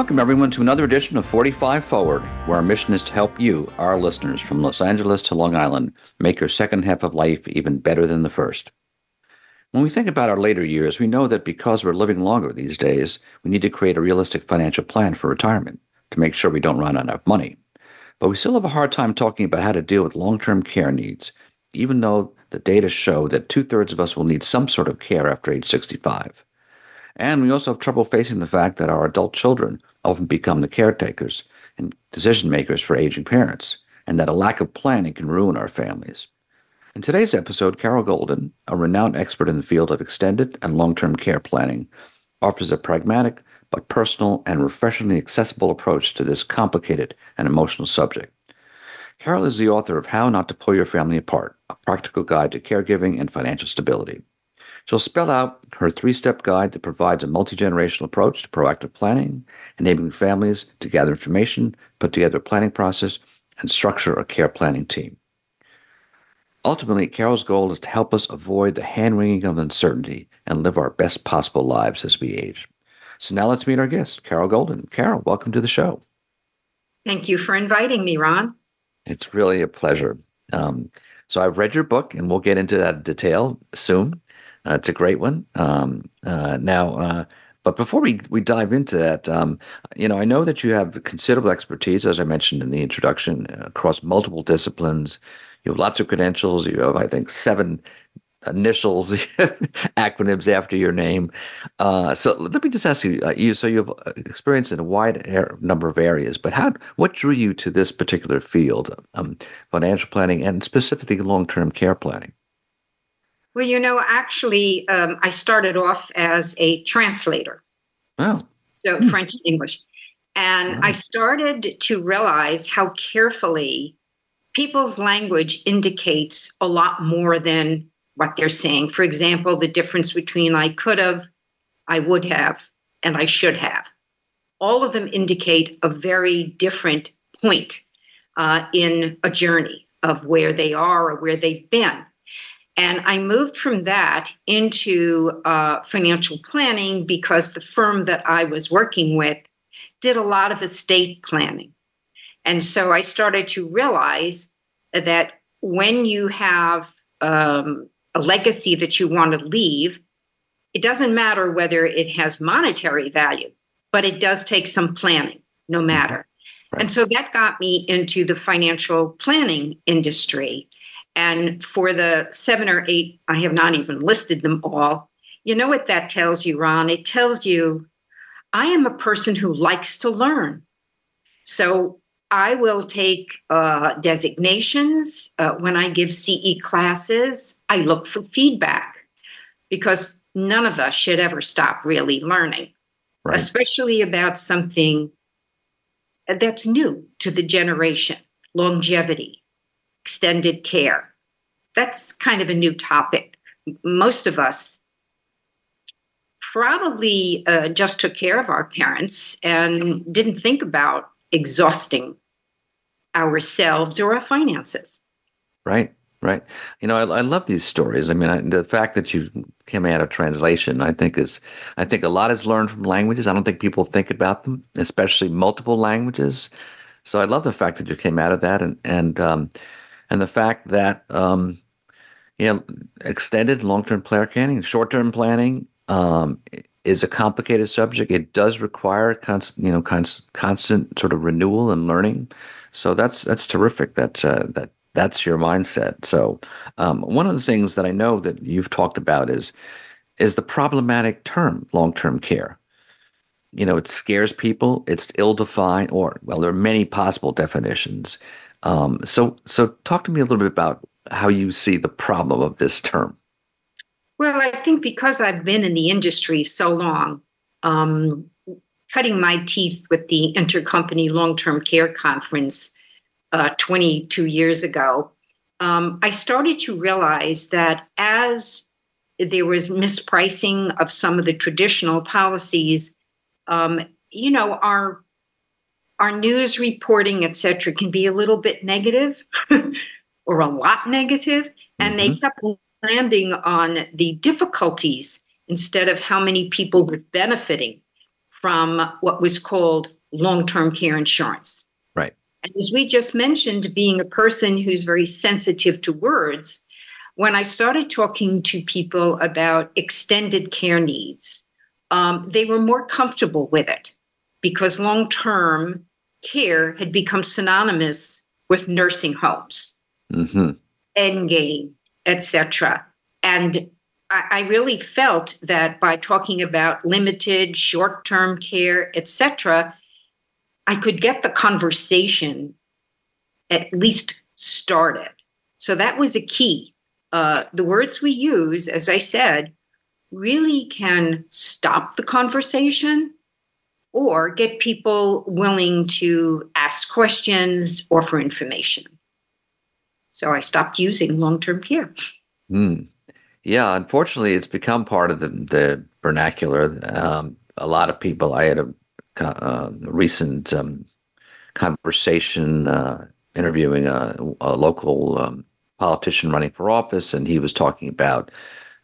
Welcome, everyone, to another edition of 45 Forward, where our mission is to help you, our listeners, from Los Angeles to Long Island, make your second half of life even better than the first. When we think about our later years, we know that because we're living longer these days, we need to create a realistic financial plan for retirement to make sure we don't run out of money. But we still have a hard time talking about how to deal with long term care needs, even though the data show that two thirds of us will need some sort of care after age 65. And we also have trouble facing the fact that our adult children often become the caretakers and decision makers for aging parents, and that a lack of planning can ruin our families. In today's episode, Carroll Golden, a renowned expert in the field of extended and long term care planning, offers a pragmatic but personal and refreshingly accessible approach to this complicated and emotional subject. Carroll is the author of How Not to Pull Your Family Apart, a practical guide to caregiving and financial stability. She'll spell out her three step guide that provides a multi generational approach to proactive planning, enabling families to gather information, put together a planning process, and structure a care planning team. Ultimately, Carroll's goal is to help us avoid the hand wringing of uncertainty and live our best possible lives as we age. So now let's meet our guest, Carroll Golden. Carroll, welcome to the show. Thank you for inviting me, Ron. It's really a pleasure. Um, so I've read your book, and we'll get into that detail soon. Uh, it's a great one. Um, uh, now, uh, but before we, we dive into that, um, you know, I know that you have considerable expertise, as I mentioned in the introduction, across multiple disciplines. You have lots of credentials. You have, I think, seven initials, acronyms after your name. Uh, so let me just ask you: uh, you so you have experience in a wide number of areas, but how what drew you to this particular field, um, financial planning, and specifically long-term care planning? Well, you know, actually, um, I started off as a translator. Wow. So hmm. French and English. And oh. I started to realize how carefully people's language indicates a lot more than what they're saying. For example, the difference between I could have, I would have, and I should have. All of them indicate a very different point uh, in a journey of where they are or where they've been. And I moved from that into uh, financial planning because the firm that I was working with did a lot of estate planning. And so I started to realize that when you have um, a legacy that you want to leave, it doesn't matter whether it has monetary value, but it does take some planning, no mm-hmm. matter. Right. And so that got me into the financial planning industry. And for the seven or eight, I have not even listed them all. You know what that tells you, Ron? It tells you I am a person who likes to learn. So I will take uh, designations uh, when I give CE classes. I look for feedback because none of us should ever stop really learning, right. especially about something that's new to the generation longevity extended care. That's kind of a new topic. Most of us probably uh, just took care of our parents and didn't think about exhausting ourselves or our finances. Right, right. You know, I, I love these stories. I mean, I, the fact that you came out of translation, I think is, I think a lot is learned from languages. I don't think people think about them, especially multiple languages. So I love the fact that you came out of that, and and um, and the fact that um, you know extended long-term planning, short-term planning um, is a complicated subject. It does require constant, you know, constant, constant sort of renewal and learning. So that's that's terrific. That uh, that that's your mindset. So um, one of the things that I know that you've talked about is is the problematic term long-term care. You know, it scares people. It's ill-defined, or well, there are many possible definitions. Um, so, so talk to me a little bit about how you see the problem of this term. Well, I think because I've been in the industry so long, um, cutting my teeth with the Intercompany Long Term Care Conference uh, 22 years ago, um, I started to realize that as there was mispricing of some of the traditional policies, um, you know, our our news reporting, et cetera, can be a little bit negative or a lot negative, and mm-hmm. they kept landing on the difficulties instead of how many people were benefiting from what was called long-term care insurance. Right. And as we just mentioned, being a person who's very sensitive to words, when I started talking to people about extended care needs, um, they were more comfortable with it because long term care had become synonymous with nursing homes, mm-hmm. endgame, etc. And I, I really felt that by talking about limited short term care, etc., I could get the conversation at least started. So that was a key. Uh, the words we use, as I said, really can stop the conversation or get people willing to ask questions, or for information. So I stopped using long term care. Mm. Yeah, unfortunately, it's become part of the, the vernacular. Um, a lot of people, I had a, uh, recent um, conversation uh, interviewing a, a local um, politician running for office, and he was talking about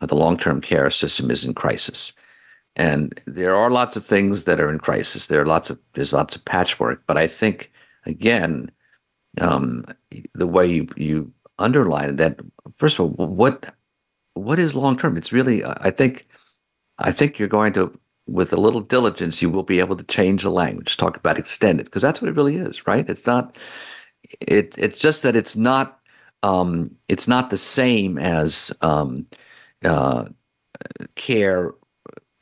the long term care system is in crisis. And there are lots of things that are in crisis. There are lots of there's lots of patchwork, but I think again, um, the way you, you underline that, first of all, what what is long term? It's really I think I think you're going to with a little diligence you will be able to change the language, talk about extended because that's what it really is, right? It's not it it's just that it's not um, it's not the same as um, uh, care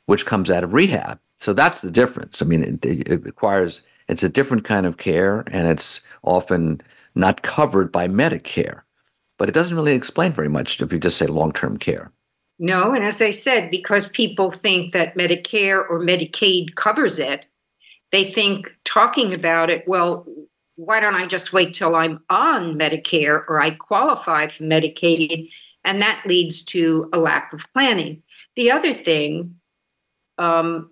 which comes out of rehab. So that's the difference. I mean, it, it requires it's a different kind of care, and it's often not covered by Medicare. But it doesn't really explain very much if you just say long term care. No, and as I said, because people think that Medicare or Medicaid covers it, they think talking about it, well, why don't I just wait till I'm on Medicare or I qualify for Medicaid? And that leads to a lack of planning. The other thing um,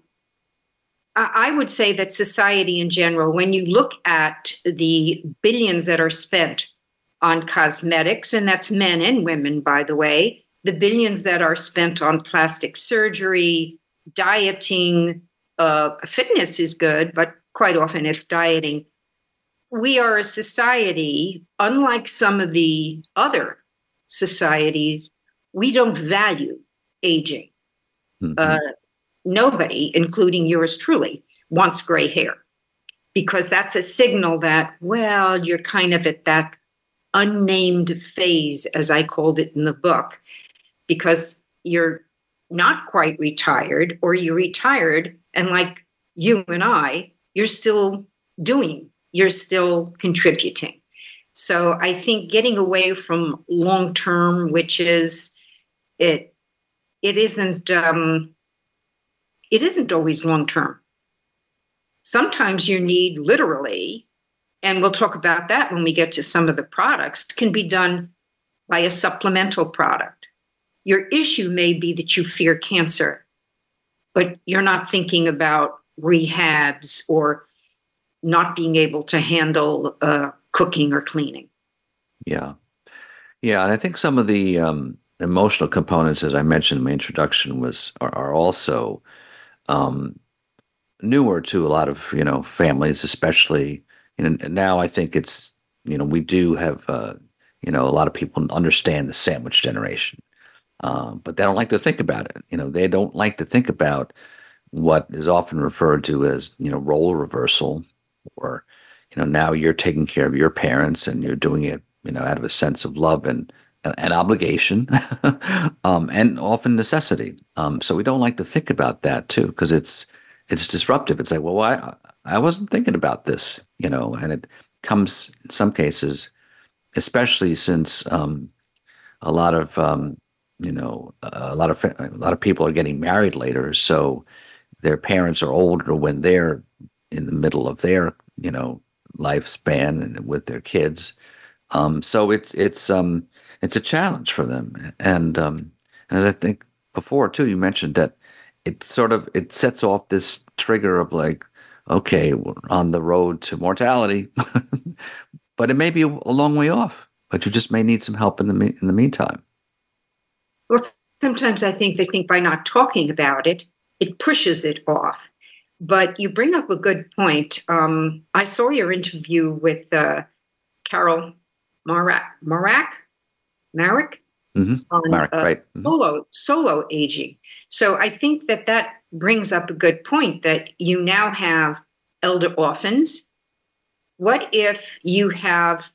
I would say that society in general, when you look at the billions that are spent on cosmetics, and that's men and women, by the way, the billions that are spent on plastic surgery, dieting, uh, fitness is good, but quite often it's dieting. We are a society, unlike some of the other societies, we don't value aging. Mm-hmm. Uh, nobody, including yours truly, wants gray hair because that's a signal that, well, you're kind of at that unnamed phase, as I called it in the book, because you're not quite retired or you're retired and like you and I, you're still doing, you're still contributing. So I think getting away from long term, which is it, it isn't um, it isn't always long term. Sometimes you need literally, and we'll talk about that when we get to some of the products, can be done by a supplemental product. Your issue may be that you fear cancer, but you're not thinking about rehabs or not being able to handle uh, cooking or cleaning. Yeah. Yeah. And I think some of the um, emotional components, as I mentioned in my introduction, was are, are also um, newer to a lot of you know families, especially. And now I think it's you know we do have uh, you know a lot of people understand the sandwich generation, uh, but they don't like to think about it. You know they don't like to think about what is often referred to as you know role reversal, or you know now you're taking care of your parents and you're doing it you know out of a sense of love and an obligation um, and often necessity. Um, so we don't like to think about that too because it's it's disruptive. It's like, well, I I wasn't thinking about this, you know, and it comes in some cases, especially since um, a lot of um, you know a lot of a lot of people are getting married later, so their parents are older when they're in the middle of their you know lifespan and with their kids. Um, so it's it's um, it's a challenge for them, and um, and I think before too, you mentioned that it sort of it sets off this trigger of like, okay, we're on the road to mortality, but it may be a, long way off. But you just may need some help in the in the meantime. Well, sometimes I think they think by not talking about it, it pushes it off. But you bring up a good point. Um, I saw your interview with uh, Carol Marak, Marak, Marek, mm-hmm. on Marek, uh, right? Mm-hmm. solo solo aging. So I think that that brings up a good point that you now have elder orphans. What if you have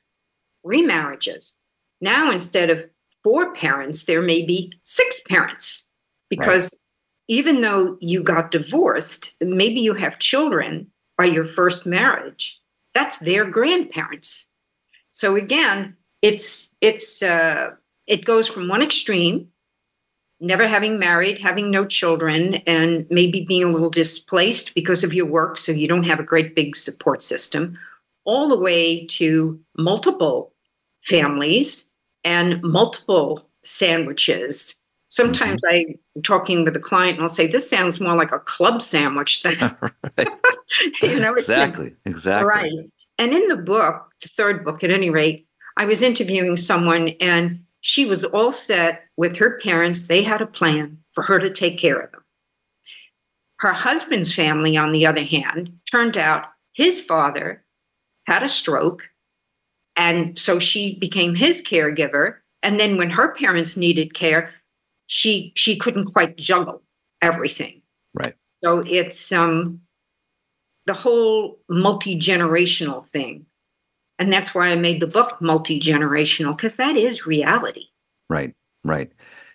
remarriages? Now instead of four parents, there may be six parents because right. even though you got divorced, maybe you have children by your first marriage. That's their grandparents. So again, it's it's uh, it goes from one extreme, never having married, having no children, and maybe being a little displaced because of your work, so you don't have a great big support system, all the way to multiple families and multiple sandwiches. Sometimes mm-hmm. I'm talking with a client and I'll say, This sounds more like a club sandwich than, you know, exactly, exactly. Right. And in the book, the third book at any rate, I was interviewing someone and she was all set with her parents. They had a plan for her to take care of them. Her husband's family, on the other hand, turned out his father had a stroke and so she became his caregiver. And then when her parents needed care, she she couldn't quite juggle everything. Right. So it's um the whole multi-generational thing. And that's why I made the book multi-generational, because that is reality. Right, right.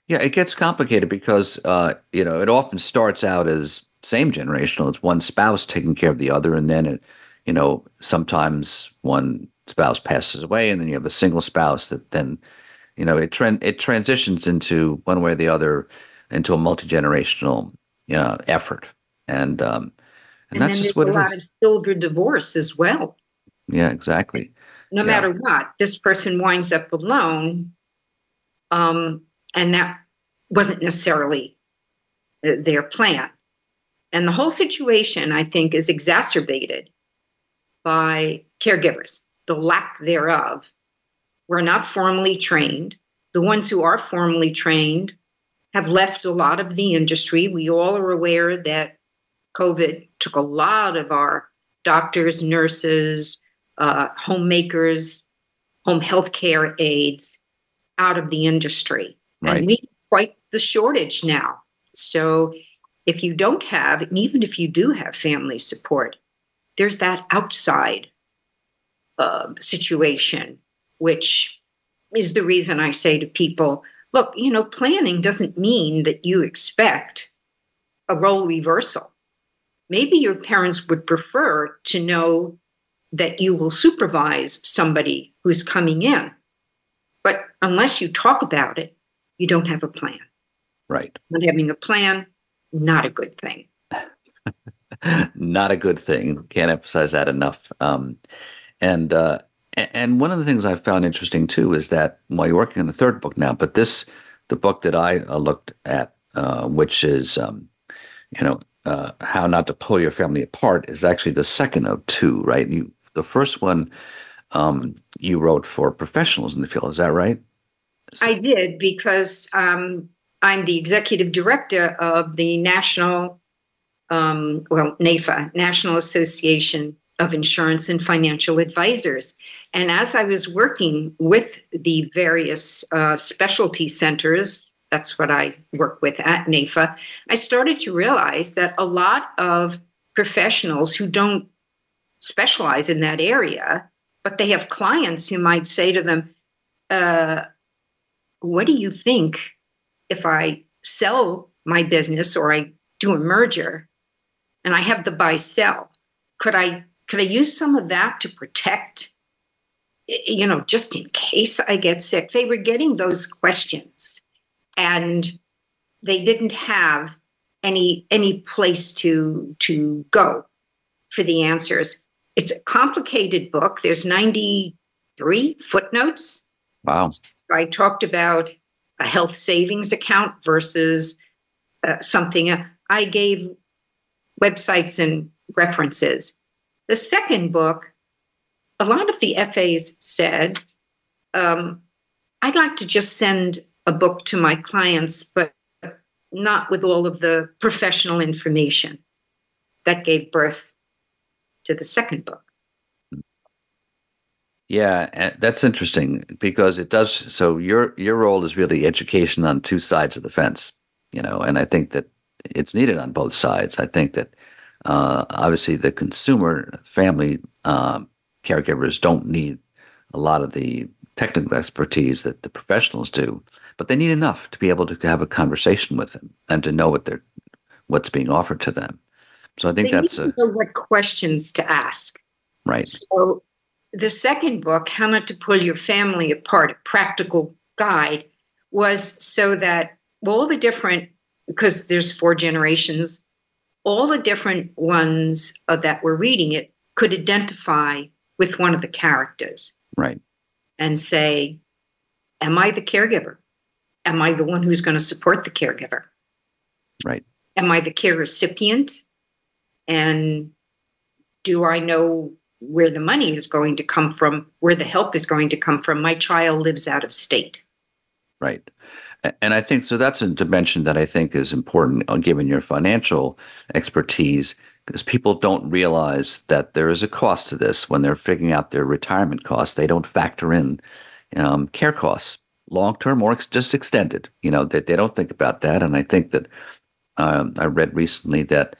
Yeah, it gets complicated because uh, you know, it often starts out as same generational. It's one spouse taking care of the other, and then it, you know, sometimes one spouse passes away, and then you have a single spouse that then, you know, it trend it transitions into one way or the other into a multi generational you know, effort, and um, and, and that's just what a lot is. of silver divorce as well. Yeah, exactly. No yeah. matter what, this person winds up alone, um, and that wasn't necessarily uh, their plan. And the whole situation, I think, is exacerbated by caregivers the lack thereof. We're not formally trained. The ones who are formally trained have left a lot of the industry. We all are aware that COVID took a lot of our doctors, nurses, uh, homemakers, home health care aides out of the industry. Right. And we quite the shortage now. So if you don't have, and even if you do have family support, there's that outside uh, situation, which is the reason I say to people, look, you know, planning doesn't mean that you expect a role reversal. Maybe your parents would prefer to know that you will supervise somebody who's coming in. But unless you talk about it, you don't have a plan. Right. Not having a plan, not a good thing. not a good thing. Can't emphasize that enough. Um, and uh, and one of the things I found interesting too is that while you're working on the third book now, but this the book that I uh, looked at, uh, which is um, you know uh, how not to pull your family apart, is actually the second of two, right? You the first one um, you wrote for professionals in the field, is that right? I did because um, I'm the executive director of the National, um, well, NAIFA, National Association of insurance and financial advisors. And as I was working with the various uh, specialty centers, that's what I work with at NAIFA, I started to realize that a lot of professionals who don't specialize in that area, but they have clients who might say to them, uh, What do you think if I sell my business or I do a merger and I have the buy sell? Could I could I use some of that to protect, you know, just in case I get sick? They were getting those questions and they didn't have any any place to to go for the answers it's a complicated book. There's 93 footnotes. Wow. I talked about a health savings account versus uh, something. Uh, I gave websites and references. The second book, a lot of the FAs said, um, I'd like to just send a book to my clients, but not with all of the professional information. That gave birth to the second book. Yeah, that's interesting because it does. So your your role is really education on two sides of the fence, you know, and I think that it's needed on both sides. I think that uh, obviously the consumer family um, caregivers don't need a lot of the technical expertise that the professionals do, but they need enough to be able to have a conversation with them and to know what they're what's being offered to them. So I think they that's a, what questions to ask. Right. So the second book, How Not to Pull Your Family Apart, a practical guide, was so that all the different because there's four generations, all the different ones uh, that were reading it could identify with one of the characters. Right. And say, Am I the caregiver? Am I the one who's going to support the caregiver? Right. Am I the care recipient? And do I know where the money is going to come from, where the help is going to come from? My child lives out of state. Right. And I think so. That's a dimension that I think is important, uh, given your financial expertise, because people don't realize that there is a cost to this when they're figuring out their retirement costs. They don't factor in um, care costs, long term or ex- just extended. You know, that they, they, don't think about that. And I think that um, I read recently that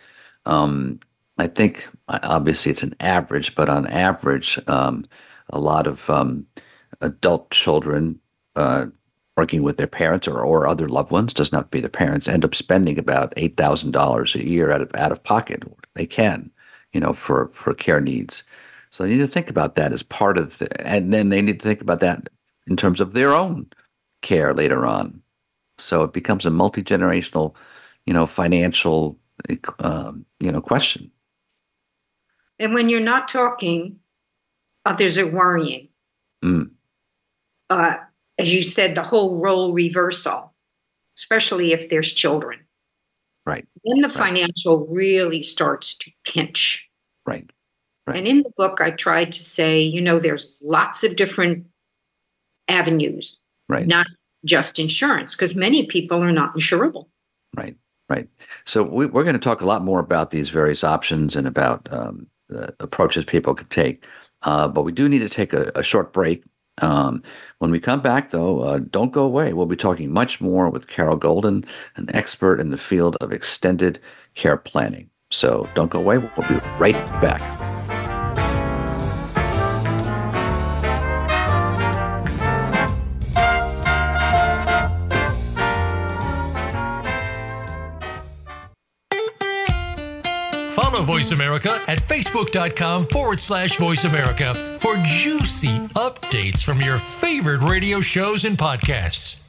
um, I think obviously it's an average, but on average, um, a lot of um, adult children. Uh, working with their parents or, or other loved ones, doesn't be their parents, end up spending about eight thousand dollars a year out of out of pocket. They can, you know, for for care needs. So they need to think about that as part of the, and then they need to think about that in terms of their own care later on. So it becomes a multi generational, you know, financial, um, you know, question. And when you're not talking, others are worrying. Mm. Uh, as you said, the whole role reversal, especially if there's children. Right. Then the right. financial really starts to pinch. Right. Right. And in the book, I tried to say, you know, there's lots of different avenues, right? Not just insurance, because many people are not insurable. Right. Right. So we, are going to talk a lot more about these various options and about um, the approaches people can take. Uh, but we do need to take a, a short break. Um, when we come back, though, uh, don't go away. We'll be talking much more with Carroll Golden, an expert in the field of extended care planning. So don't go away. We'll be right back. Voice America at facebook.com forward slash voice America for juicy updates from your favorite radio shows and podcasts.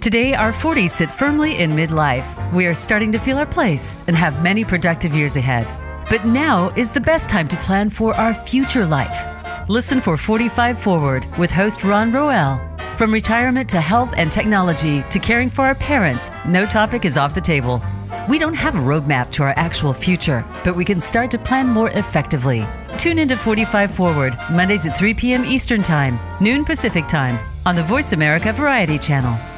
Today, our 40s sit firmly in midlife. We are starting to feel our place and have many productive years ahead. But now is the best time to plan for our future life. Listen for 45 Forward with host Ron Roel. From retirement to health and technology to caring for our parents, no topic is off the table. We don't have a roadmap to our actual future, but we can start to plan more effectively. Tune into 45 Forward, Mondays at 3 p.m. Eastern Time, noon Pacific Time, on the Voice America Variety Channel.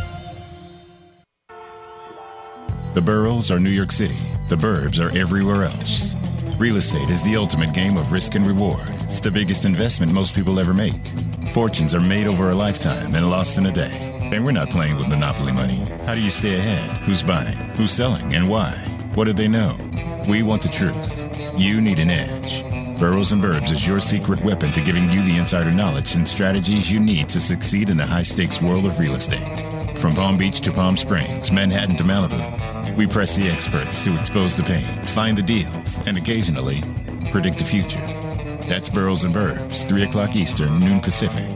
The boroughs are New York City. The burbs are everywhere else. Real estate is the ultimate game of risk and reward. It's the biggest investment most people ever make. Fortunes are made over a lifetime and lost in a day. And we're not playing with monopoly money. How do you stay ahead? Who's buying? Who's selling? And why? What do they know? We want the truth. You need an edge. Boroughs and Burbs is your secret weapon to giving you the insider knowledge and strategies you need to succeed in the high stakes world of real estate. From Palm Beach to Palm Springs, Manhattan to Malibu, we press the experts to expose the pain, find the deals, and occasionally predict the future. That's Boroughs and Burbs, 3 o'clock Eastern, noon Pacific.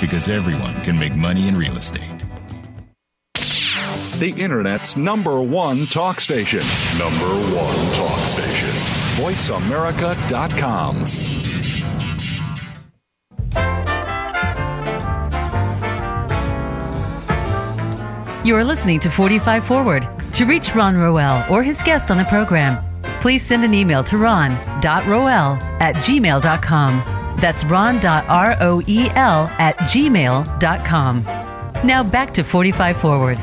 Because everyone can make money in real estate. The Internet's number one talk station. Number one talk station. VoiceAmerica.com. You are listening to 45 Forward. To reach Ron Roel or his guest on the program, please send an email to ron.roel at gmail.com. That's ron.roel at gmail.com. Now back to 45 Forward.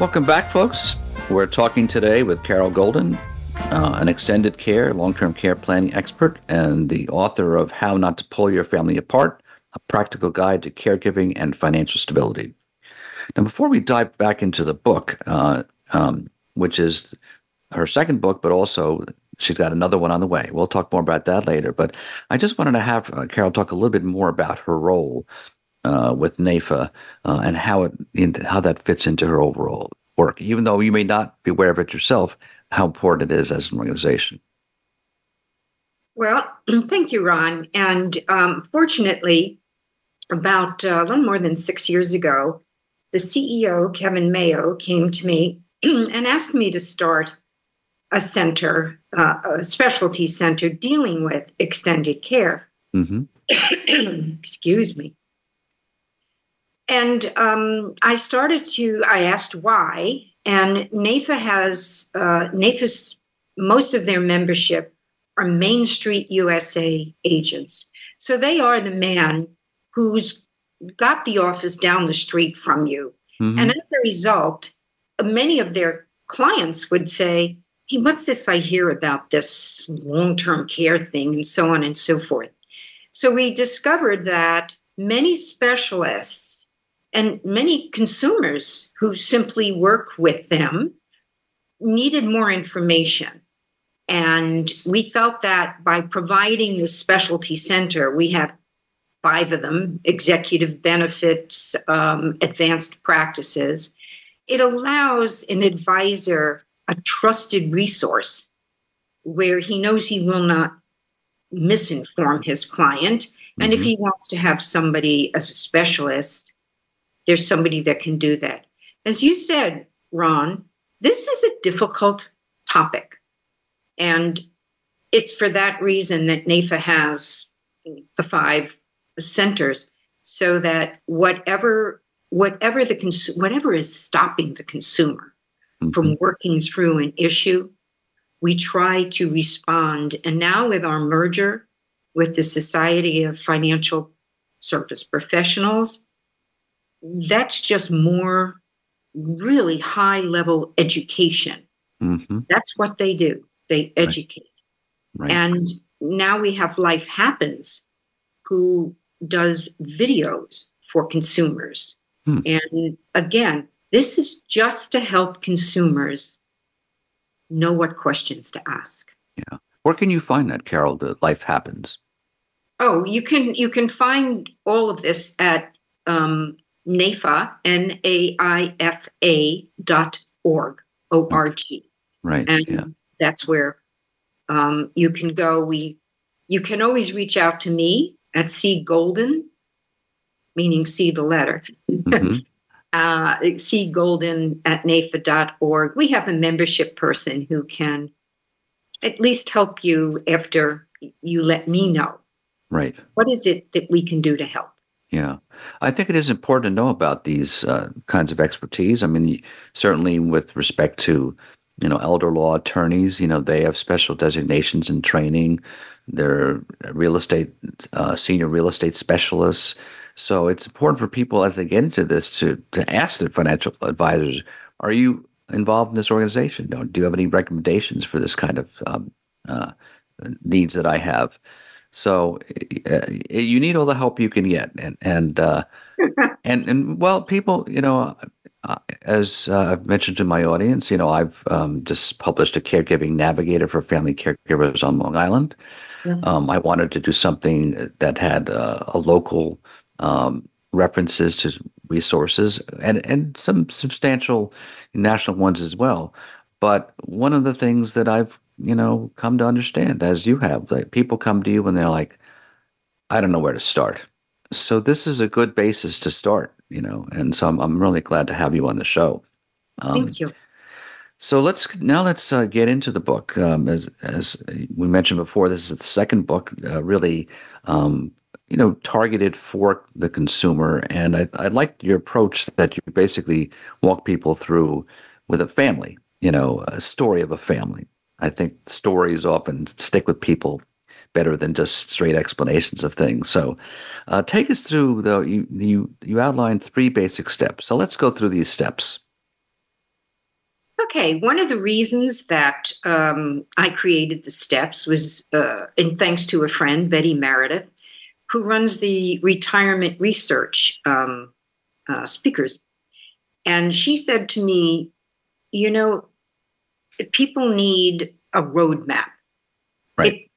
Welcome back, folks. We're talking today with Carroll Golden, uh, an extended care, long term care planning expert, and the author of How Not to Pull Your Family Apart A Practical Guide to Caregiving and Financial Stability. Now, before we dive back into the book, uh, um, which is her second book, but also she's got another one on the way. We'll talk more about that later. But I just wanted to have uh, Carroll talk a little bit more about her role uh, with NAIFA uh, and how it how that fits into her overall work, even though you may not be aware of it yourself, how important it is as an organization. Well, thank you, Ron. And um, fortunately, about uh, a little more than six years ago, the CEO, Kevin Mayhew, came to me and asked me to start a center, uh, a specialty center dealing with extended care. Mm-hmm. Excuse me. And um, I started to, I asked why. And NAIFA has, uh, NAIFA's, most of their membership are Main Street USA agents. So they are the man who's got the office down the street from you. Mm-hmm. And as a result, many of their clients would say, Hey, what's this I hear about this long term care thing, and so on and so forth. So we discovered that many specialists and many consumers who simply work with them needed more information. And we felt that by providing the specialty center, we have five of them executive benefits, um, advanced practices. It allows an advisor a trusted resource where he knows he will not misinform his client. And mm-hmm. if he wants to have somebody as a specialist, there's somebody that can do that. As you said, Ron, this is a difficult topic. And it's for that reason that NAIFA has the five centers so that whatever whatever the cons- whatever is stopping the consumer mm-hmm. from working through an issue we try to respond and now with our merger with the society of financial service professionals that's just more really high level education. Mm-hmm. That's what they do. They educate. Right. Right. And now we have Life Happens, who does videos for consumers. Hmm. And again, this is just to help consumers know what questions to ask. Yeah. Where can you find that, Carroll? that Life Happens. Oh, you can you can find all of this at um, NAIFA, N A I F A dot org, O R G. Right. And yeah. that's where um, you can go. We you can always reach out to me at C Golden, meaning C the letter. Mm-hmm. uh, C Golden at NAIFA.org. We have a membership person who can at least help you after you let me know. Right. What is it that we can do to help? Yeah, I think it is important to know about these uh, kinds of expertise. I mean, certainly with respect to you know elder law attorneys, you know they have special designations and training. They're real estate uh, senior real estate specialists. So it's important for people as they get into this to to ask their financial advisors, "Are you involved in this organization? Do you have any recommendations for this kind of um, uh, needs that I have?" So uh, you need all the help you can get, and and uh, and and well, people, you know, uh, as uh, I've mentioned to my audience, you know, I've um, just published a caregiving navigator for family caregivers on Long Island. Yes. Um, I wanted to do something that had uh, a local um, references to resources and and some substantial national ones as well. But one of the things that I've you know come to understand, as you have, like people come to you and they're like, I don't know where to start. So this is a good basis to start, you know. And so I'm I'm really glad to have you on the show. Um, Thank you. So let's now let's uh, get into the book. Um, as as we mentioned before, this is the second book, uh, really, um, you know, targeted for the consumer. And I, I like your approach that you basically walk people through with a family. You know, a story of a family. I think stories often stick with people better than just straight explanations of things. So, uh, take us through though. You you you outlined three basic steps. So let's go through these steps. Okay, one of the reasons that um, I created the steps was uh, in thanks to a friend, Betty Meredith, who runs the retirement research um, uh, speakers. And she said to me, you know, people need a roadmap. Right. It,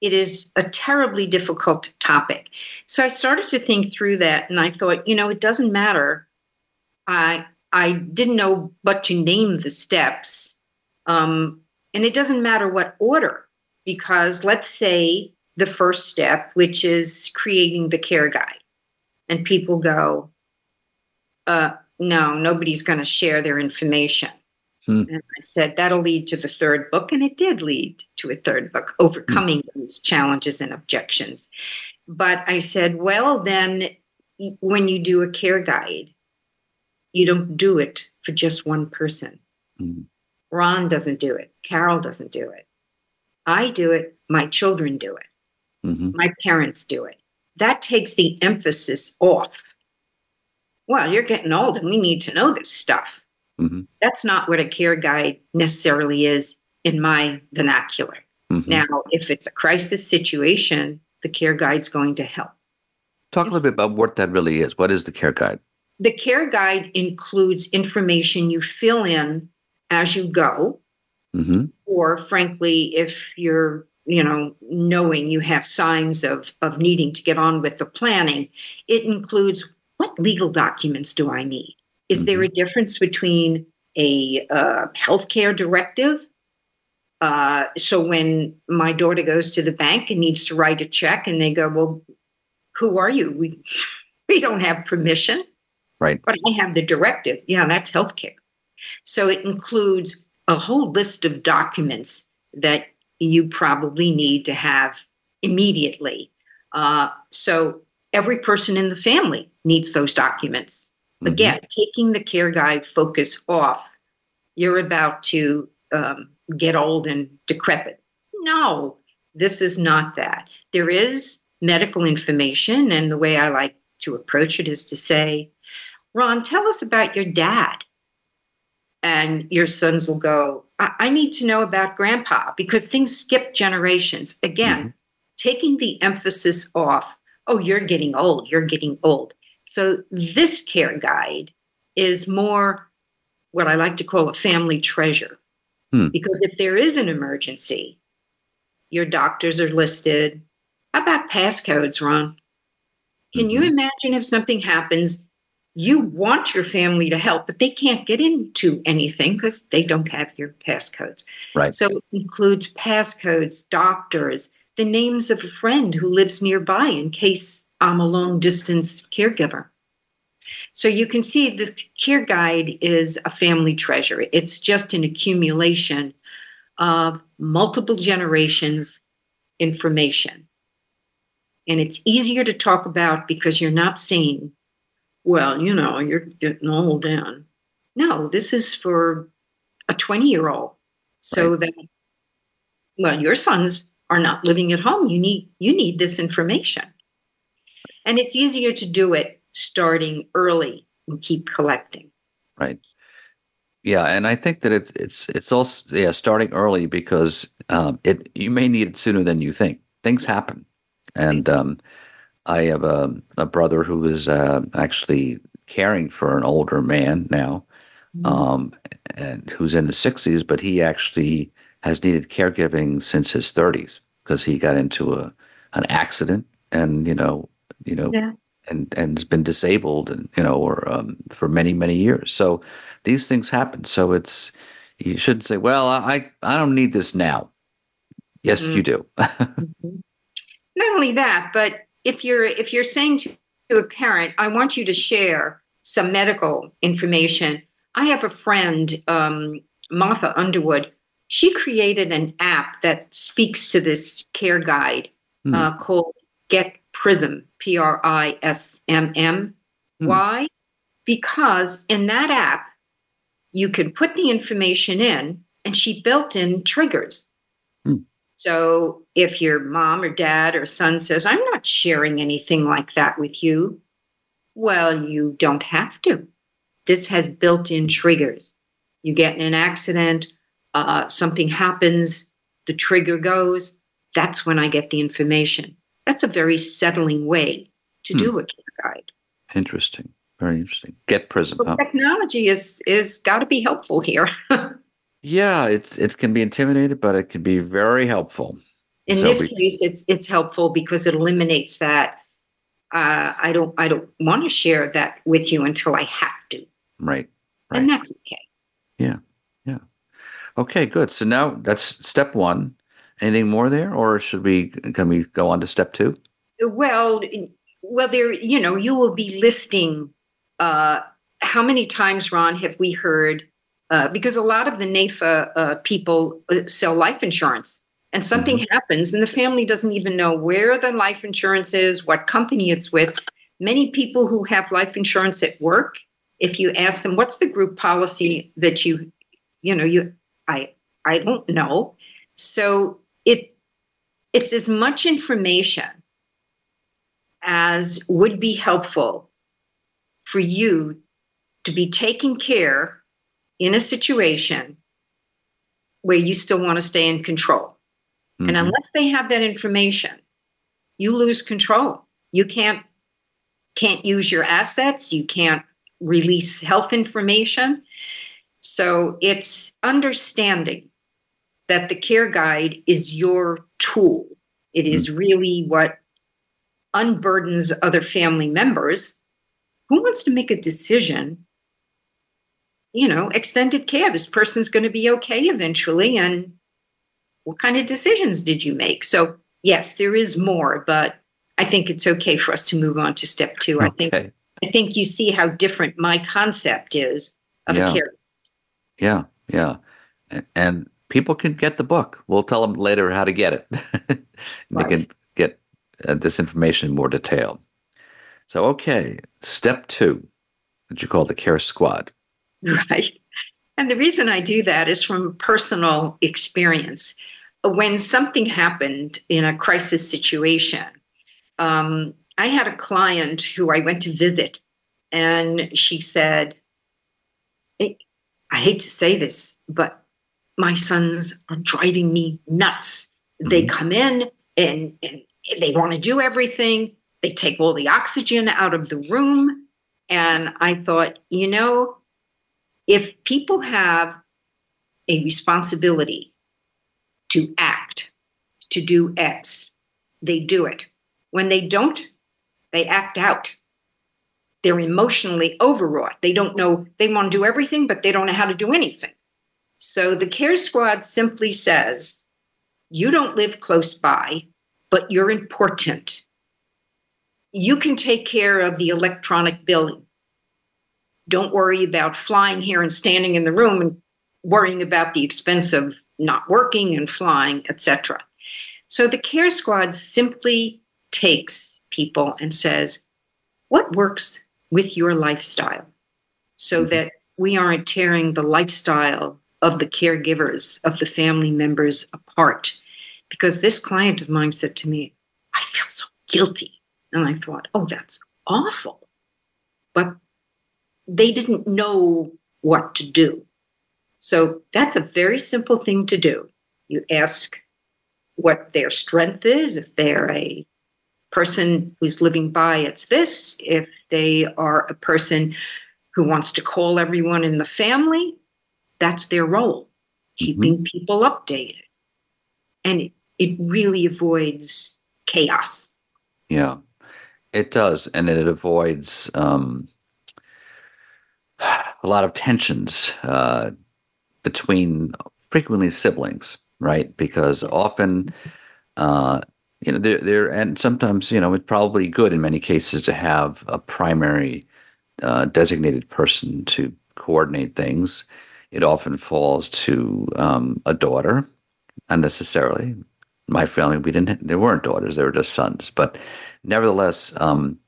it is a terribly difficult topic. So I started to think through that and I thought, you know, it doesn't matter. I I didn't know but to name the steps. Um, and it doesn't matter what order, because let's say the first step, which is creating the care guide, and people go, uh, no, nobody's going to share their information. Hmm. And I said, that'll lead to the third book. And it did lead to a third book, Overcoming hmm. these challenges and objections. But I said, well, then when you do a care guide, you don't do it for just one person. Mm-hmm. Ron doesn't do it. Carroll doesn't do it. I do it. My children do it. Mm-hmm. My parents do it. That takes the emphasis off. Well, you're getting old and we need to know this stuff. Mm-hmm. That's not what a care guide necessarily is in my vernacular. Mm-hmm. Now, if it's a crisis situation, the care guide's going to help. Talk a little bit about what that really is. What is the care guide? The care guide includes information you fill in as you go. Mm-hmm. Or frankly, if you're you know knowing you have signs of of needing to get on with the planning it includes what legal documents do i need is mm-hmm. there a difference between a uh, healthcare directive uh, so when my daughter goes to the bank and needs to write a check and they go well who are you we we don't have permission Right. But I have the directive. Yeah, that's healthcare. So it includes a whole list of documents that you probably need to have immediately. Uh, so every person in the family needs those documents. Mm-hmm. Again, taking the care guide focus off, you're about to um, get old and decrepit. No, this is not that. There is medical information, and the way I like to approach it is to say, Ron, tell us about your dad. And your sons will go, I, I need to know about grandpa because things skip generations. Again, mm-hmm. taking the emphasis off, oh, you're getting old, you're getting old. So this care guide is more what I like to call a family treasure. Hmm. Because if there is an emergency, your doctors are listed. How about passcodes, Ron? Can mm-hmm. you imagine if something happens you want your family to help, but they can't get into anything because they don't have your passcodes. Right. So it includes passcodes, doctors, the names of a friend who lives nearby in case I'm a long distance caregiver. So you can see this care guide is a family treasure. It's just an accumulation of multiple generations information. And it's easier to talk about because you're not seeing well, you know, you're getting old and no, this is for a 20 year old. So right. that, well, your sons are not living at home. You need, you need this information. And it's easier to do it starting early and keep collecting. Right. Yeah, and I think that it, it's it's also yeah starting early because um, it you may need it sooner than you think. Things happen, and um, I have a, a brother who is uh, actually caring for an older man now, um, and who's in his 60s, but he actually has needed caregiving since his 30s because he got into a an accident and you know you know Yeah. and and has been disabled and you know or um, for many many years. So these things happen. So it's you shouldn't say, well, I I don't need this now. Yes, Mhm. you do. not only that but if you're if you're saying to, to a parent i want you to share some medical information i have a friend um, martha underwood she created an app that speaks to this care guide Hmm. uh, called get prism p-r-i-s-m-m Hmm. why because in that app you can put the information in and she built in triggers Hmm. so if your mom or dad or son says, I'm not sharing anything like that with you, well, you don't have to. This has built in triggers. You get in an accident, uh, something happens, the trigger goes. That's when I get the information. That's a very settling way to do a care guide. interesting. Very interesting. Get Prism. Huh? technology is is got to be helpful here. Yeah, it's it can be intimidated, but it can be very helpful. In this case, it's it's helpful because it eliminates that. Uh, I don't I don't want to share that with you until I have to, Right. Right. and that's okay. Yeah. Yeah. Okay, good. So now that's step one. Anything more there, or should we? Can we go on to step two? Well, well, there you know you will be listing. Uh, how many times, Ron, have we heard? Uh, because a lot of the NAIFA uh, people uh, sell life insurance, and something mm-hmm. happens, and the family doesn't even know where the life insurance is, what company it's with. Many people who have life insurance at work, if you ask them, "What's the group policy that you, you know, you," I, I don't know. So it, it's as much information as would be helpful for you to be taking care in a situation where you still want to stay in control. And Mhm. unless they have that information, you lose control. You can't can't use your assets, you can't release health information. So it's understanding that the care guide is your tool. It is really what unburdens other family members. Who wants to make a decision? You know, extended care. This person's going to be okay eventually. And what kind of decisions did you make? So, yes, there is more, but I think it's okay for us to move on to step two. I think I think you see how different my concept is of Yeah. a care. Yeah, yeah, and people can get the book. We'll tell them later how to get it. they Right. can get uh, this information in more detail. So, okay, step two, what you call the care squad. Right. And the reason I do that is from personal experience. When something happened in a crisis situation, um, I had a client who I went to visit, and she said, I hate to say this, but my sons are driving me nuts. They Mhm. come in and, and they want to do everything, they take all the oxygen out of the room. And I thought, you know, if people have a responsibility to act, to do X, they do it. When they don't, they act out. They're emotionally overwrought. They don't know, they want to do everything, but they don't know how to do anything. So the care squad simply says, you don't live close by, but you're important. You can take care of the electronic billing don't worry about flying here and standing in the room and worrying about the expense of not working and flying, etc. So the care squad simply takes people and says, what works with your lifestyle so mm-hmm. that we aren't tearing the lifestyle of the caregivers, of the family members apart. Because this client of mine said to me, I feel so guilty. And I thought, oh, that's awful. But they didn't know what to do. So that's a very simple thing to do. You ask what their strength is. If they're a person who's living by, it's this. If they are a person who wants to call everyone in the family. That's their role, keeping mm-hmm. people updated. And it, it really avoids chaos. Yeah, it does. And it avoids um, a lot of tensions uh, between frequently siblings, right? Because often, uh, you know, there, there, and sometimes, you know, it's probably good in many cases to have a primary uh, designated person to coordinate things. It often falls to um, a daughter, unnecessarily. My family, we didn't. There weren't daughters; they were just sons. But nevertheless, um,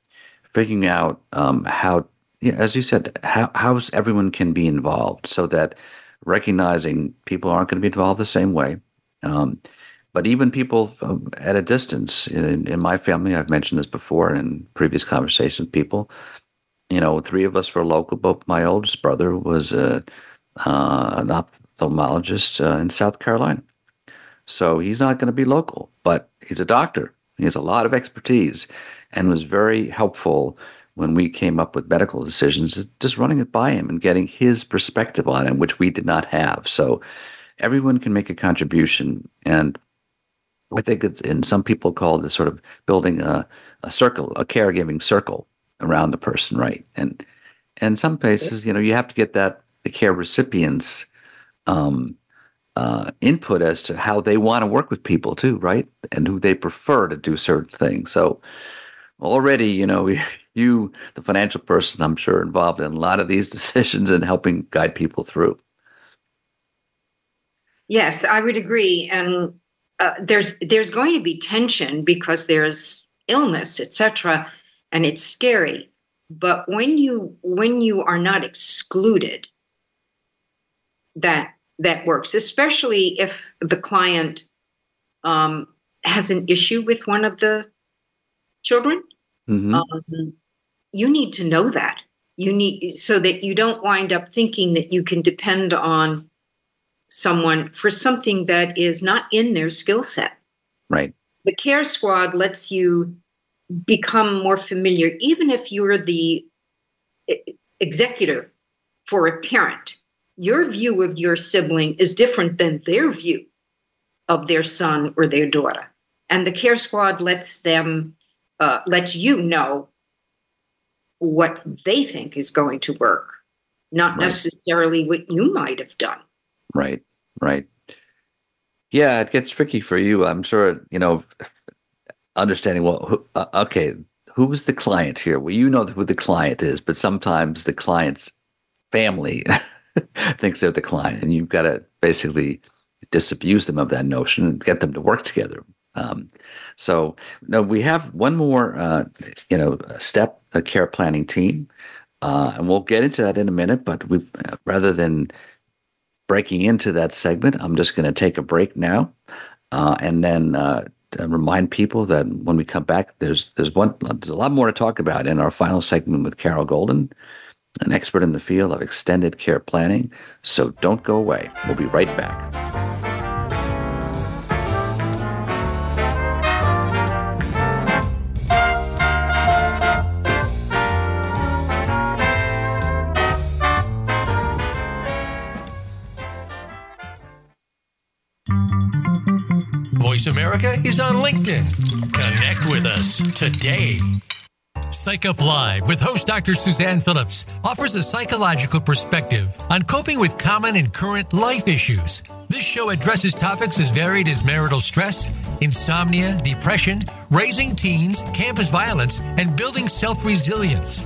figuring out um, how, yeah, as you said, how how everyone can be involved, so that recognizing people aren't going to be involved the same way. Um, but even people um, at a distance, in, in, my family, I've mentioned this before in previous conversations, people, you know, three of us were local, but my oldest brother was a, uh, an ophthalmologist uh, in South Carolina. So he's not going to be local, but he's a doctor. He has a lot of expertise and was very helpful when we came up with medical decisions, just running it by him and getting his perspective on it, which we did not have. So everyone can make a contribution. And I think it's, and some people call this sort of building a, a circle, a caregiving circle around the person, right? And and some places, you know, you have to get that the care recipients um, uh, input as to how they want to work with people too, right? And who they prefer to do certain things. So already, you know, you, the financial person, I'm sure, involved in a lot of these decisions and helping guide people through. Yes, I would agree. And uh, there's there's going to be tension because there's illness, etc., and it's scary. But when you when you are not excluded, that that works, especially if the client um, has an issue with one of the children. Mm-hmm. Um, you need to know that you need so that you don't wind up thinking that you can depend on someone for something that is not in their skill set. Right. The care squad lets you become more familiar, even if you're the executor for a parent. Your view of your sibling is different than their view of their son or their daughter. And the care squad lets them, uh, lets you know what they think is going to work, not right. necessarily what you might have done. Right, right. Yeah, it gets tricky for you. I'm sure, you know, understanding well, who, uh, okay, who's the client here? Well, you know who the client is, but sometimes the client's family thinks they're the client, and you've got to basically disabuse them of that notion and get them to work together. Um, so, no, we have one more, uh, you know, step, a care planning team, uh, and we'll get into that in a minute. But we, uh, rather than breaking into that segment, I'm just going to take a break now, uh, and then uh, remind people that when we come back, there's there's one there's a lot more to talk about in our final segment with Carroll Golden, an expert in the field of extended care planning. So don't go away. We'll be right back. Voice America is on LinkedIn. Connect with us today. Psych Up Live with host Dr. Suzanne Phillips offers a psychological perspective on coping with common and current life issues. This show addresses topics as varied as marital stress, insomnia, depression, raising teens, campus violence, and building self resilience.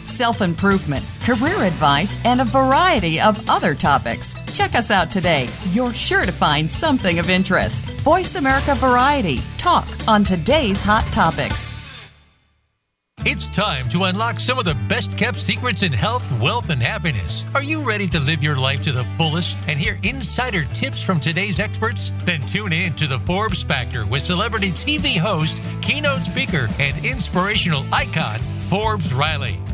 self improvement, career advice, and a variety of other topics. Check us out today. You're sure to find something of interest. Voice America Variety. Talk on today's hot topics. It's time to unlock some of the best kept secrets in health, wealth, and happiness. Are you ready to live your life to the fullest and hear insider tips from today's experts? Then tune in to the Forbes Factor with celebrity TV host, keynote speaker, and inspirational icon, Forbes Riley.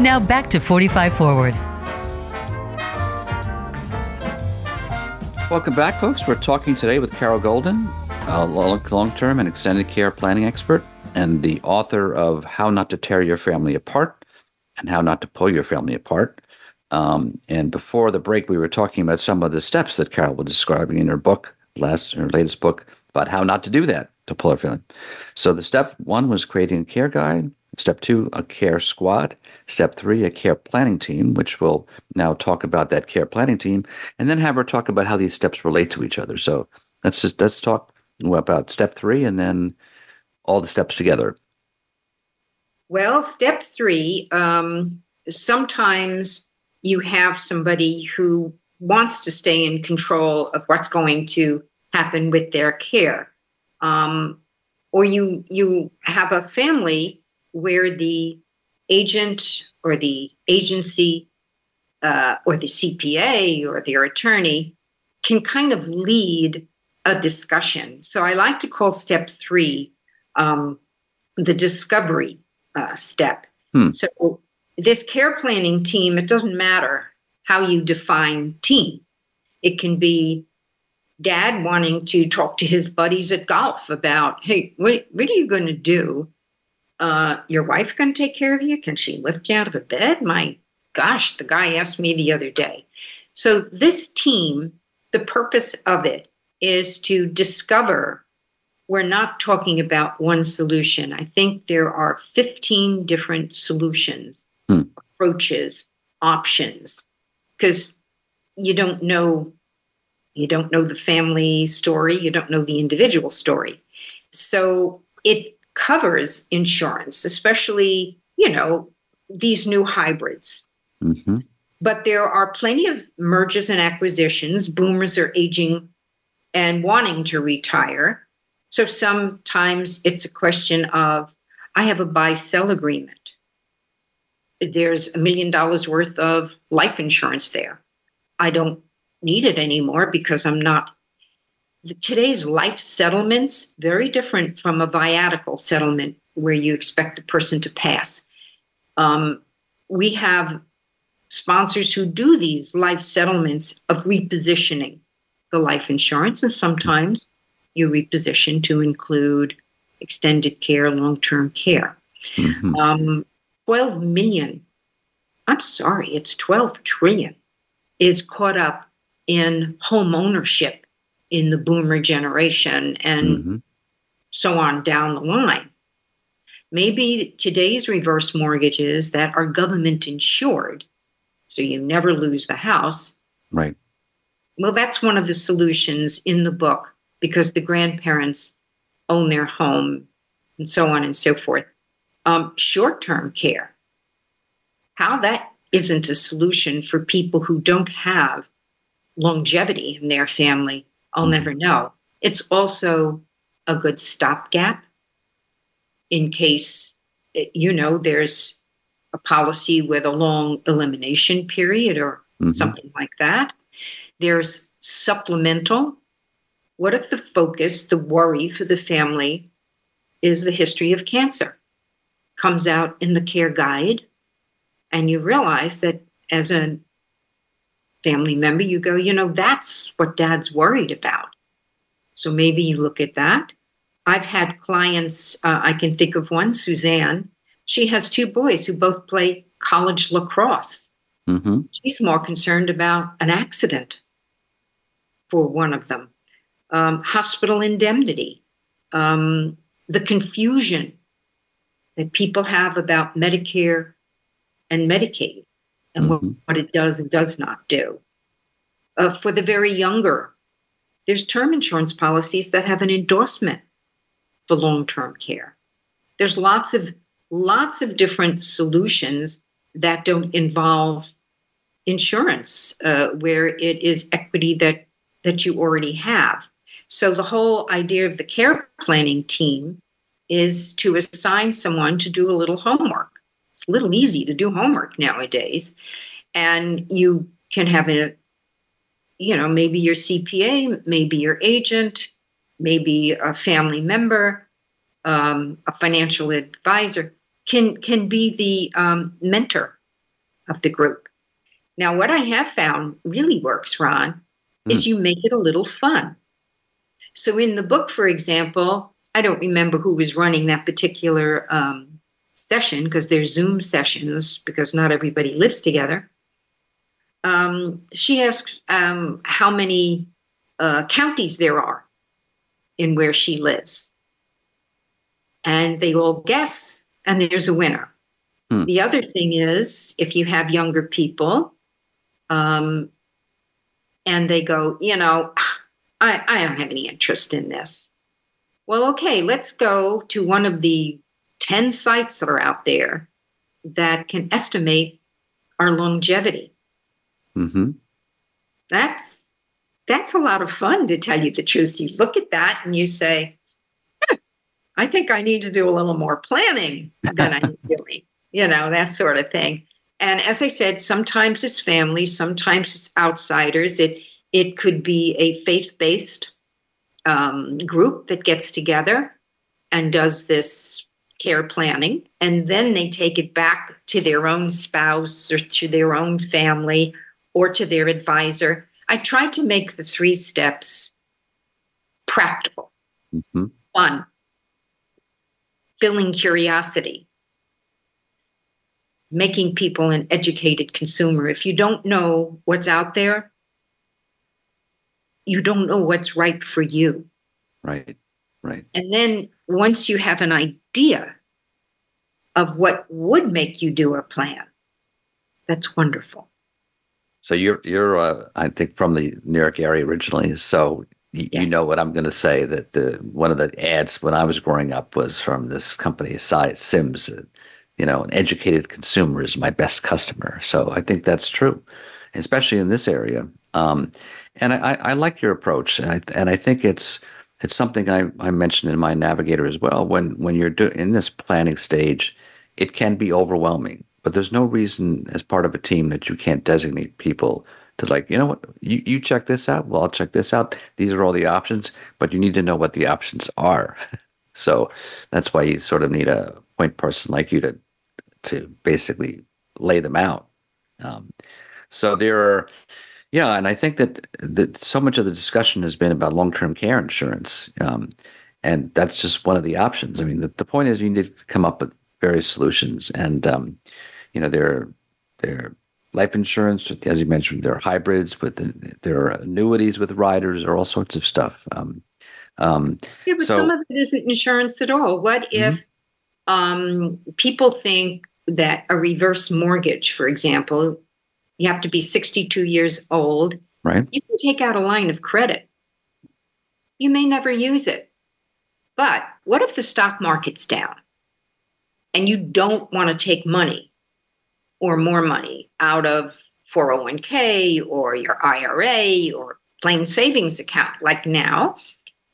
Now back to 45 Forward. Welcome back, folks. We're talking today with Carroll Golden, a long term and extended care planning expert and the author of How Not to Tear Your Family Apart and How Not to Pull Your Family Apart. Um, and before the break, we were talking about some of the steps that Carroll was describing in her book, last her latest book, about how not to do that to pull her family. So the step one was creating a care guide. Step two, a care squad. Step three, a care planning team, which we'll now talk about that care planning team, and then have her talk about how these steps relate to each other. So let's just let's talk about step three and then all the steps together. Well, step three, um, sometimes you have somebody who wants to stay in control of what's going to happen with their care. Um, or you you have a family where the agent or the agency uh, or the CPA or their attorney can kind of lead a discussion. So I like to call step three um, the discovery uh, step. Hmm. So this care planning team, it doesn't matter how you define team. It can be dad wanting to talk to his buddies at golf about, hey, what, what are you going to do? Uh, your wife going to take care of you? Can she lift you out of a bed? My gosh, the guy asked me the other day. So this team, the purpose of it is to discover we're not talking about one solution. I think there are 15 different solutions, Hmm. approaches, options, because you don't know you don't know the family story, you don't know the individual story. So it covers insurance, especially, you know, these new hybrids. hmm But there are plenty of mergers and acquisitions. Boomers are aging and wanting to retire. So sometimes it's a question of I have a buy sell agreement. There's a million dollars worth of life insurance there. I don't need it anymore because I'm not. Today's life settlements very different from a viatical settlement where you expect the person to pass. Um, we have sponsors who do these life settlements of repositioning the life insurance, and sometimes you reposition to include extended care, long term care. hmm Um, 12 million, I'm sorry, it's 12 trillion, is caught up in home ownership in the boomer generation and hmm so on down the line. Maybe today's reverse mortgages that are government insured, so you never lose the house. Right. Well, that's one of the solutions in the book because the grandparents own their home and so on and so forth. Um, Short term care, how that isn't a solution for people who don't have longevity in their family, I'll Mhm. never know. It's also a good stopgap in case, eh, you know, there's a policy with a long elimination period or Mhm. something like that. There's supplemental. What if the focus, the worry for the family is the history of cancer? Comes out in the care guide, and you realize that as an family member, you go, you know, that's what dad's worried about. So maybe you look at that. I've had clients, uh, I can think of one, Suzanne. She has two boys who both play college lacrosse. Mm-hmm. She's more concerned about an accident for one of them, um, hospital indemnity, um, the confusion that people have about Medicare and Medicaid and Mm-hmm. what, what it does and does not do. Uh, for the very younger, there's term insurance policies that have an endorsement for long-term care. There's lots of lots of different solutions that don't involve insurance, uh, where it is equity that that you already have. So the whole idea of the care planning team is to assign someone to do a little homework. It's little easy to do homework nowadays, and you can have a you know, maybe your CPA, maybe your agent, maybe a family member, um, a financial advisor can can be the um, mentor of the group. Now, what I have found really works, Ron, is you make it a little fun. So, in the book, for example, I don't remember who was running that particular um, session because they're Zoom sessions because not everybody lives together um, she asks um, how many uh, counties there are in where she lives. And they all guess, and there's a winner. Hmm. The other thing is if you have younger people um, and they go, you know, I, I don't have any interest in this. Well, okay, let's go to one of the 10 sites that are out there that can estimate our longevity. Mm-hmm. that's that's a lot of fun to tell you the truth. You look at that and you say "Huh, i think i need to do a little more planning than i'm doing you know that sort of thing. And as i said sometimes it's family sometimes it's outsiders. It it could be a faith-based um, group that gets together and does this care planning and then they take it back to their own spouse or to their own family or to their advisor. I tried to make the three steps practical, Mm-hmm. fun, filling curiosity, making people an educated consumer. If you don't know what's out there, you don't know what's right for you. Right. Right. And then once you have an idea of what would make you do a plan, that's wonderful. So you're you're uh, I think from the New York area originally. So y- Yes. you know what I'm going to say that the one of the ads when I was growing up was from this company Si- Syms. uh, You know, an educated consumer is my best customer. So I think that's true, especially in this area. Um, and I, I I like your approach, and I, and I think it's it's something I, I mentioned in my navigator as well. When when you're do, in this planning stage, it can be overwhelming, but there's no reason as part of a team that you can't designate people to like, you know what, you, you check this out, well, I'll check this out. These are all the options, but you need to know what the options are. so that's why you sort of need a point person like you to to basically lay them out. Um, so there are, yeah, and I think that that so much of the discussion has been about long term care insurance, um, and that's just one of the options. I mean, the, the point is you need to come up with various solutions, and um, you know there there life insurance, as you mentioned, there are hybrids with there are annuities with riders, or all sorts of stuff. Um, um, Yeah, but So- some of it isn't insurance at all. What if um, people think that a reverse mortgage, for example, you have to be 62 years old, right? you can take out a line of credit. You may never use it. But what if the stock market's down and you don't want to take money or more money out of 401k or your IRA or plain savings account? Like now,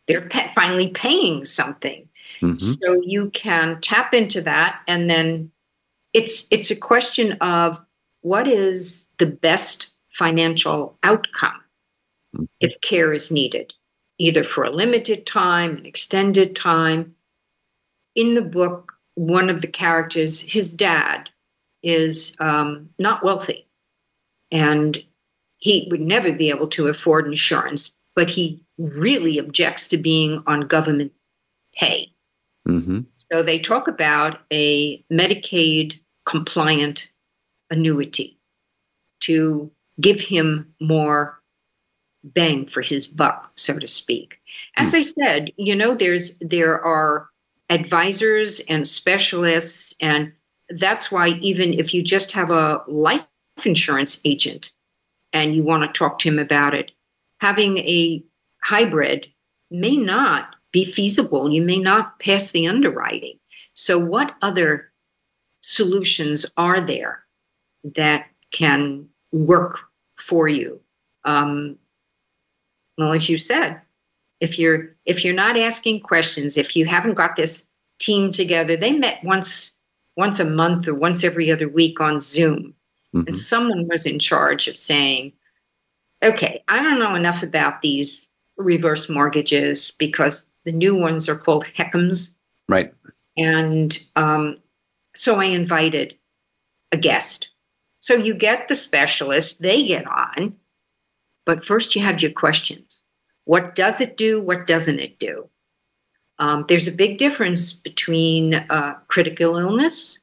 they're pa- finally paying something. Mhm. So you can tap into that and then it's it's a question of what is the best financial outcome if care is needed, either for a limited time, an extended time. In the book, one of the characters, his dad, is um, not wealthy. And he would never be able to afford insurance, but he really objects to being on government pay. Mm-hmm. So they talk about a Medicaid compliant annuity to give him more bang for his buck, so to speak. As hmm. I said, you know, there's there are advisors and specialists, and that's why even if you just have a life insurance agent and you want to talk to him about it, having a hybrid may not be feasible. You may not pass the underwriting. So, what other solutions are there that can work for you? Um, well, as you said, if you're if you're not asking questions, if you haven't got this team together, they met once once a month or once every other week on Zoom, Mm-hmm. and someone was in charge of saying, "Okay, I don't know enough about these reverse mortgages because the new ones are called HECMs, Right. and um, so I invited a guest. So you get the specialist, they get on, but first you have your questions. What does it do? What doesn't it do? Um, there's a big difference between uh, critical illness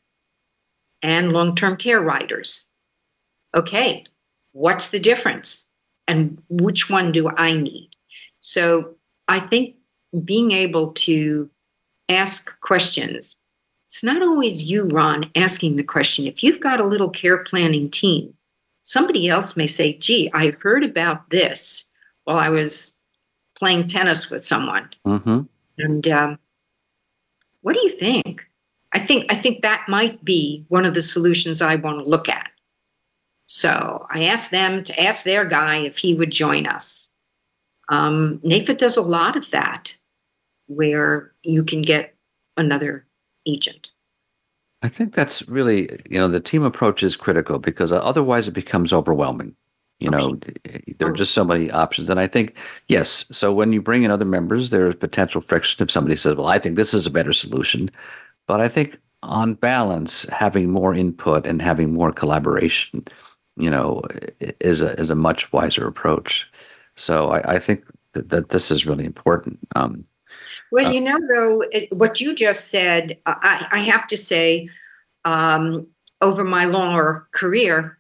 and long term care riders. Okay, what's the difference? And which one do I need? So I think being able to ask questions, it's not always you, Ron, asking the question. If you've got a little care planning team, somebody else may say, gee, I heard about this while I was playing tennis with someone. Mm-hmm. And um, what do you think? I think I think that might be one of the solutions I want to look at. So I asked them to ask their guy if he would join us. Um, NAIFA does a lot of that, where you can get another agent. I think that's really, you know, the team approach is critical because otherwise it becomes overwhelming. You know, there are just so many options. And I think, yes, so when you bring in other members, there is potential friction if somebody says, well, I think this is a better solution. But I think on balance, having more input and having more collaboration, you know, is a, is a much wiser approach. So I, I think that, that this is really important. Um, Well, you know, though, it, what you just said, I, I have to say, um, over my longer career,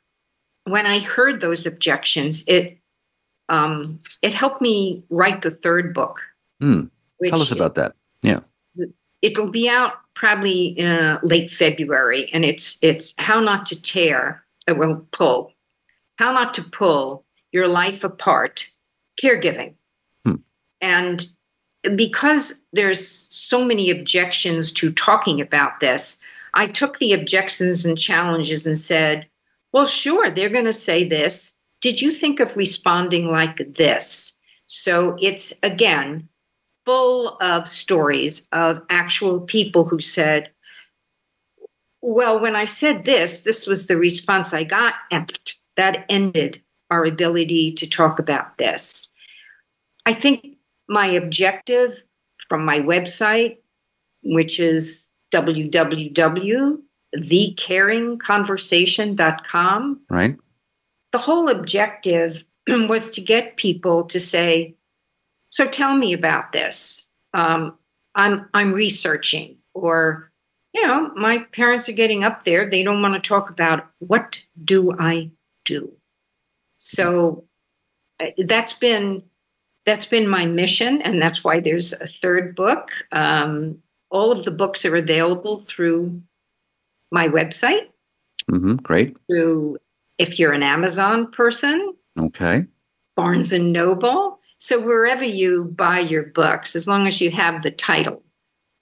when I heard those objections, it um, it helped me write the third book. Which Tell us about that. Yeah. it'll be out probably uh, late February, and it's it's how not to tear, uh, well, pull, how not to pull your life apart, caregiving, Hmm. and because there's so many objections to talking about this, I took the objections and challenges and said, well, sure, they're going to say this. Did you think of responding like this? So it's again full of stories of actual people who said, well, when I said this, this was the response I got, and that ended our ability to talk about this. I think my objective from my website, which is www.thecaringconversation.com, Right. the whole objective was to get people to say, "So tell me about this. Um, I'm I'm researching, or you know, my parents are getting up there. They don't want to talk about what do I do." So uh, that's been that's been my mission, and that's why there's a third book. Um, all of the books are available through my website. hmm Great. Through if you're an Amazon person, Okay. Barnes and Noble. So wherever you buy your books, as long as you have the title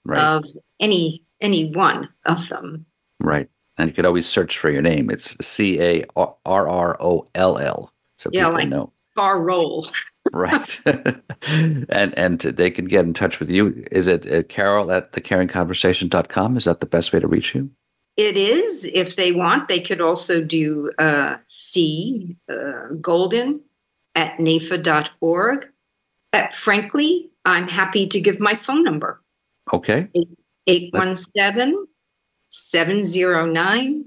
Right. of any any one of them. Right. And you could always search for your name. It's C A R R O L L. So Yeah, people like- know. Bar roll. Right. and and they can get in touch with you. Is it uh, Carroll at thecaringconversation.com? Is that the best way to reach you? It is, if they want, they could also do uh, C uh, Golden at NAIFA.org. Uh, frankly, I'm happy to give my phone number Okay. 817 709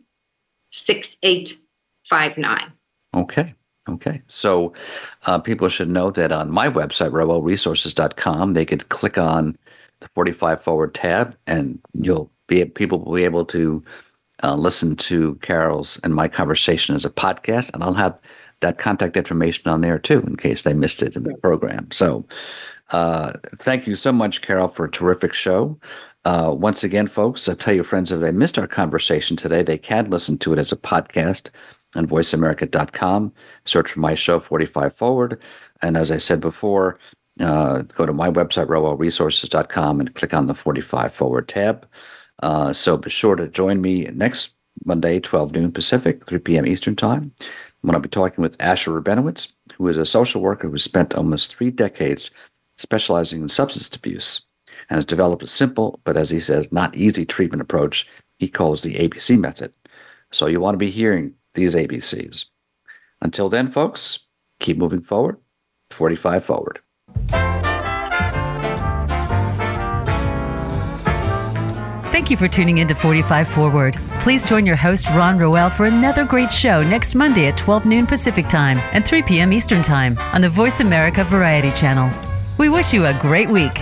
6859. Okay. Okay, so uh, people should know that on my website, roelresources.com, they could click on the 45 Forward tab, and you'll be people will be able to uh, listen to Carroll's and my conversation as a podcast, and I'll have that contact information on there too in case they missed it in the program. So, uh, thank you so much, Carroll, for a terrific show. Uh, once again, folks, I tell your friends if they missed our conversation today, they can listen to it as a podcast on voiceamerica.com. Search for my show, 45 Forward. And as I said before, uh, go to my website, roelresources.com, and click on the 45 Forward tab. Uh, so be sure to join me next Monday, 12 noon Pacific, 3 p.m. Eastern Time, when I'll be talking with Asher Rabinowitz, who is a social worker who spent almost three decades specializing in substance abuse and has developed a simple, but as he says, not easy treatment approach he calls the ABC method. So you want to be hearing these ABCs. Until then, folks, keep moving forward, 45 forward. Thank you for tuning in to 45 Forward. Please join your host, Ron Roel, for another great show next Monday at 12 noon Pacific Time and 3 p.m. Eastern Time on the Voice America Variety Channel. We wish you a great week.